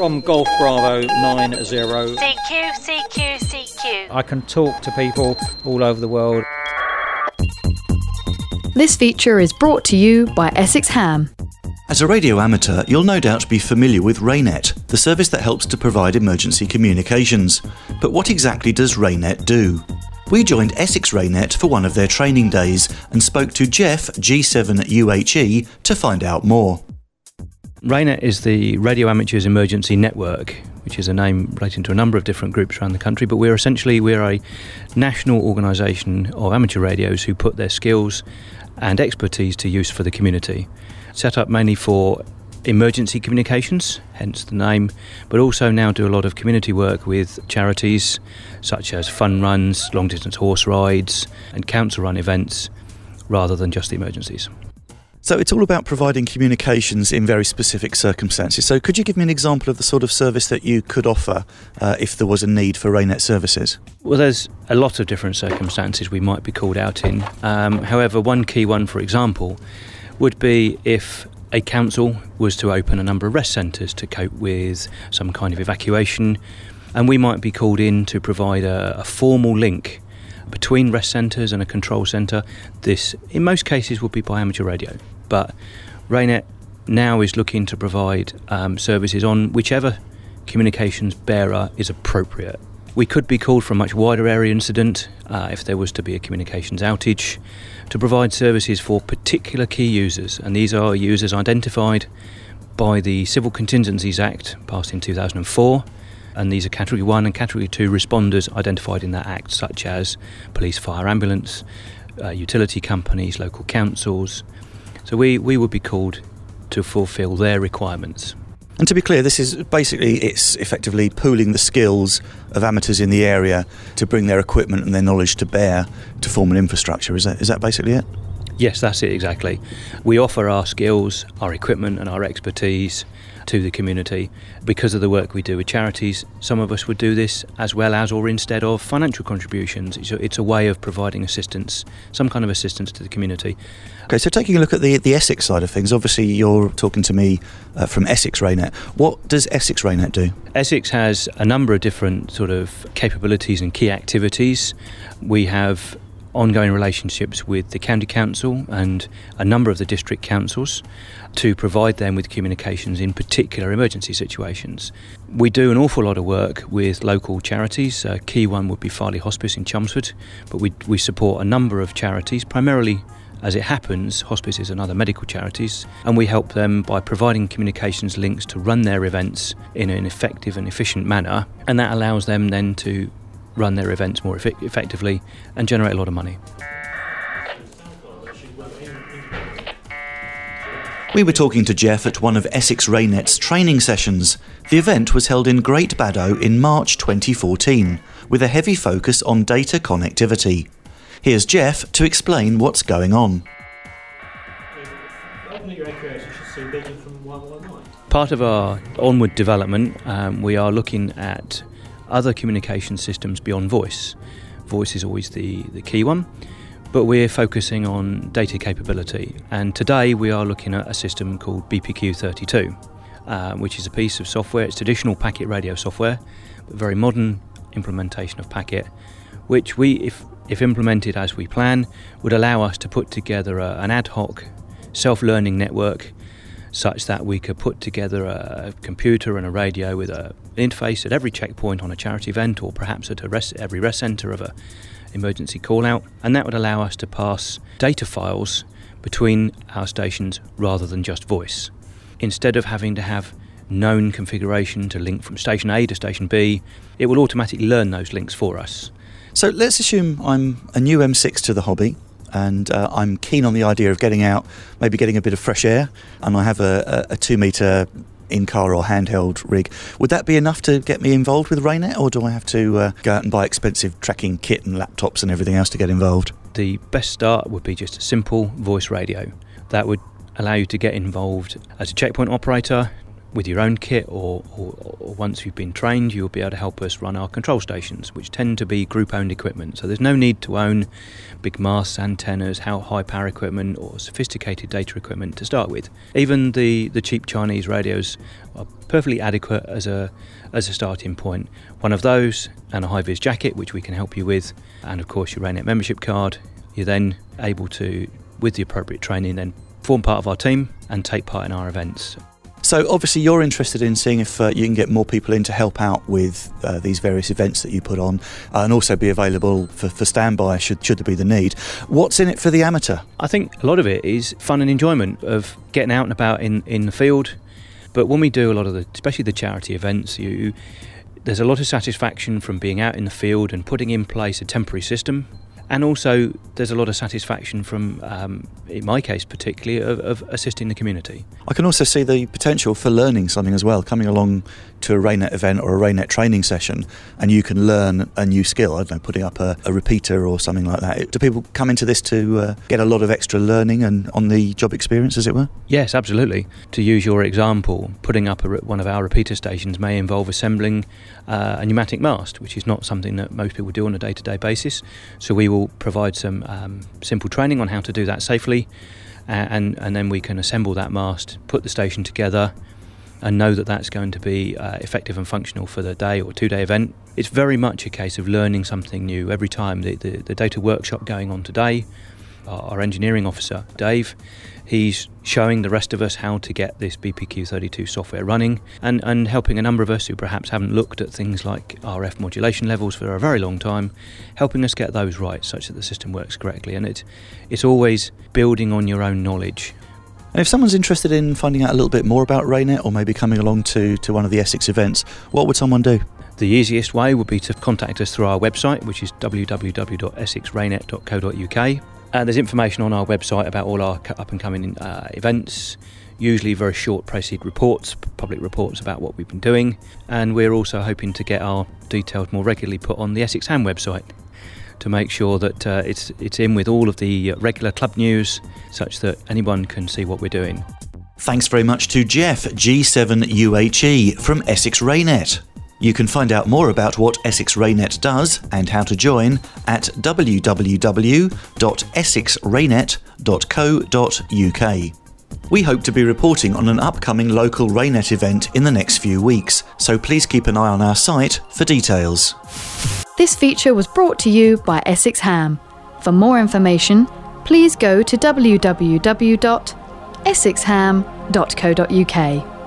From Golf Bravo 90. CQ, CQ, CQ. I can talk to people all over the world. This feature is brought to you by Essex Ham. As a radio amateur, you'll no doubt be familiar with Raynet, the service that helps to provide emergency communications. But what exactly does Raynet do? We joined Essex Raynet for one of their training days and spoke to Jeff G7UHE to find out more. Raynet is the Radio Amateurs Emergency Network, which is a name relating to a number of different groups around the country. But we're essentially we're a national organisation of amateur radios who put their skills and expertise to use for the community. Set up mainly for emergency communications, hence the name, but also now do a lot of community work with charities such as fun runs, long distance horse rides, and council run events rather than just the emergencies. So it's all about providing communications in very specific circumstances. So could you give me an example of the sort of service that you could offer uh, if there was a need for Raynet services? Well, there's a lot of different circumstances we might be called out in. Um, however, one key one, for example, would be if a council was to open a number of rest centres to cope with some kind of evacuation, and we might be called in to provide a, a formal link between rest centres and a control centre. This, in most cases, would be by amateur radio, but Raynet now is looking to provide um, services on whichever communications bearer is appropriate. We could be called for a much wider area incident uh, if there was to be a communications outage to provide services for particular key users, and these are users identified by the Civil Contingencies Act passed in 2004 and these are Category 1 and Category 2 responders identified in that Act, such as police, fire, ambulance, uh, utility companies, local councils. So we, we would be called to fulfil their requirements. And to be clear, this is basically it's effectively pooling the skills of amateurs in the area to bring their equipment and their knowledge to bear to form an infrastructure. Is that is that basically it? Yes, that's it exactly. We offer our skills, our equipment, and our expertise to the community because of the work we do with charities. Some of us would do this as well as or instead of financial contributions. It's a, it's a way of providing assistance, some kind of assistance to the community. Okay, so taking a look at the the Essex side of things, obviously you're talking to me uh, from Essex Raynet. What does Essex Raynet do? Essex has a number of different sort of capabilities and key activities. We have ongoing relationships with the county council and a number of the district councils to provide them with communications in particular emergency situations. We do an awful lot of work with local charities. A key one would be Farleigh Hospice in Chelmsford, but we, we support a number of charities, primarily as it happens, hospices and other medical charities, and we help them by providing communications links to run their events in an effective and efficient manner, and that allows them then to run their events more effect- effectively and generate a lot of money. We were talking to Jeff at one of Essex Raynet's training sessions. The event was held in Great Baddow in March 2014, with a heavy focus on data connectivity. Here's Jeff to explain what's going on. Part of our onward development, um, we are looking at other communication systems beyond voice. Voice is always the, the key one but we're focusing on data capability. And today we are looking at a system called BPQ32, uh, which is a piece of software. It's traditional packet radio software, but very modern implementation of packet, which we, if, if implemented as we plan, would allow us to put together a, an ad hoc self learning network such that we could put together a computer and a radio with an interface at every checkpoint on a charity event or perhaps at rest, every rest centre of an emergency call out, and that would allow us to pass data files between our stations rather than just voice. Instead of having to have known configuration to link from station A to station B, it will automatically learn those links for us. So let's assume I'm a new M6 to the hobby and uh, I'm keen on the idea of getting out, maybe getting a bit of fresh air, and I have a, a, a two metre in car or handheld rig. Would that be enough to get me involved with Raynet, or do I have to uh, go out and buy expensive tracking kit and laptops and everything else to get involved? The best start would be just a simple voice radio. That would allow you to get involved as a checkpoint operator, with your own kit, or, or, or, once you've been trained, you'll be able to help us run our control stations, which tend to be group owned equipment. So there's no need to own big masts, antennas, high power equipment, or sophisticated data equipment to start with. Even the, the cheap Chinese radios are perfectly adequate as a as a starting point. One of those and a high vis jacket, which we can help you with, and of course your Raynet membership card. You're then able to, with the appropriate training, then form part of our team and take part in our events. So obviously you're interested in seeing if uh, you can get more people in to help out with uh, these various events that you put on, uh, and also be available for, for standby should should there be the need. What's in it for the amateur? I think a lot of it is fun and enjoyment of getting out and about in, in the field. But when we do a lot of the, especially the charity events, you there's a lot of satisfaction from being out in the field and putting in place a temporary system and also there's a lot of satisfaction from, um, in my case particularly, of, of, assisting the community. I can also see the potential for learning something as well, coming along to a Raynet event or a Raynet training session, and you can learn a new skill. I don't know, putting up a, a repeater or something like that. Do people come into this to uh, get a lot of extra learning and on the job experience, as it were? Yes, absolutely. To use your example, putting up one of our repeater stations may involve assembling uh, a pneumatic mast, which is not something that most people do on a day-to-day basis. So we will provide some um, simple training on how to do that safely, and and then we can assemble that mast, put the station together, and know that that's going to be uh, effective and functional for the day or two day event. It's very much a case of learning something new every time. The, the, the data workshop going on today, our, our engineering officer, Dave, He's showing the rest of us how to get this BPQ32 software running and, and helping a number of us who perhaps haven't looked at things like RF modulation levels for a very long time, helping us get those right such that the system works correctly. And it, it's always building on your own knowledge. And if someone's interested in finding out a little bit more about Raynet or maybe coming along to, to one of the Essex events, what would someone do? The easiest way would be to contact us through our website, which is www.essexraynet.co.uk. Uh, there's information on our website about all our up and coming uh, events, usually very short proceed reports, public reports about what we've been doing, and we're also hoping to get our details more regularly put on the Essex Ham website to make sure that uh, it's it's in with all of the regular club news, such that anyone can see what we're doing. Thanks very much to Jeff G7UHE from Essex Raynet. You can find out more about what Essex Raynet does and how to join at www.essexraynet.co.uk. We hope to be reporting on an upcoming local Raynet event in the next few weeks, so please keep an eye on our site for details. This feature was brought to you by Essex Ham. For more information, please go to www.essexham.co.uk.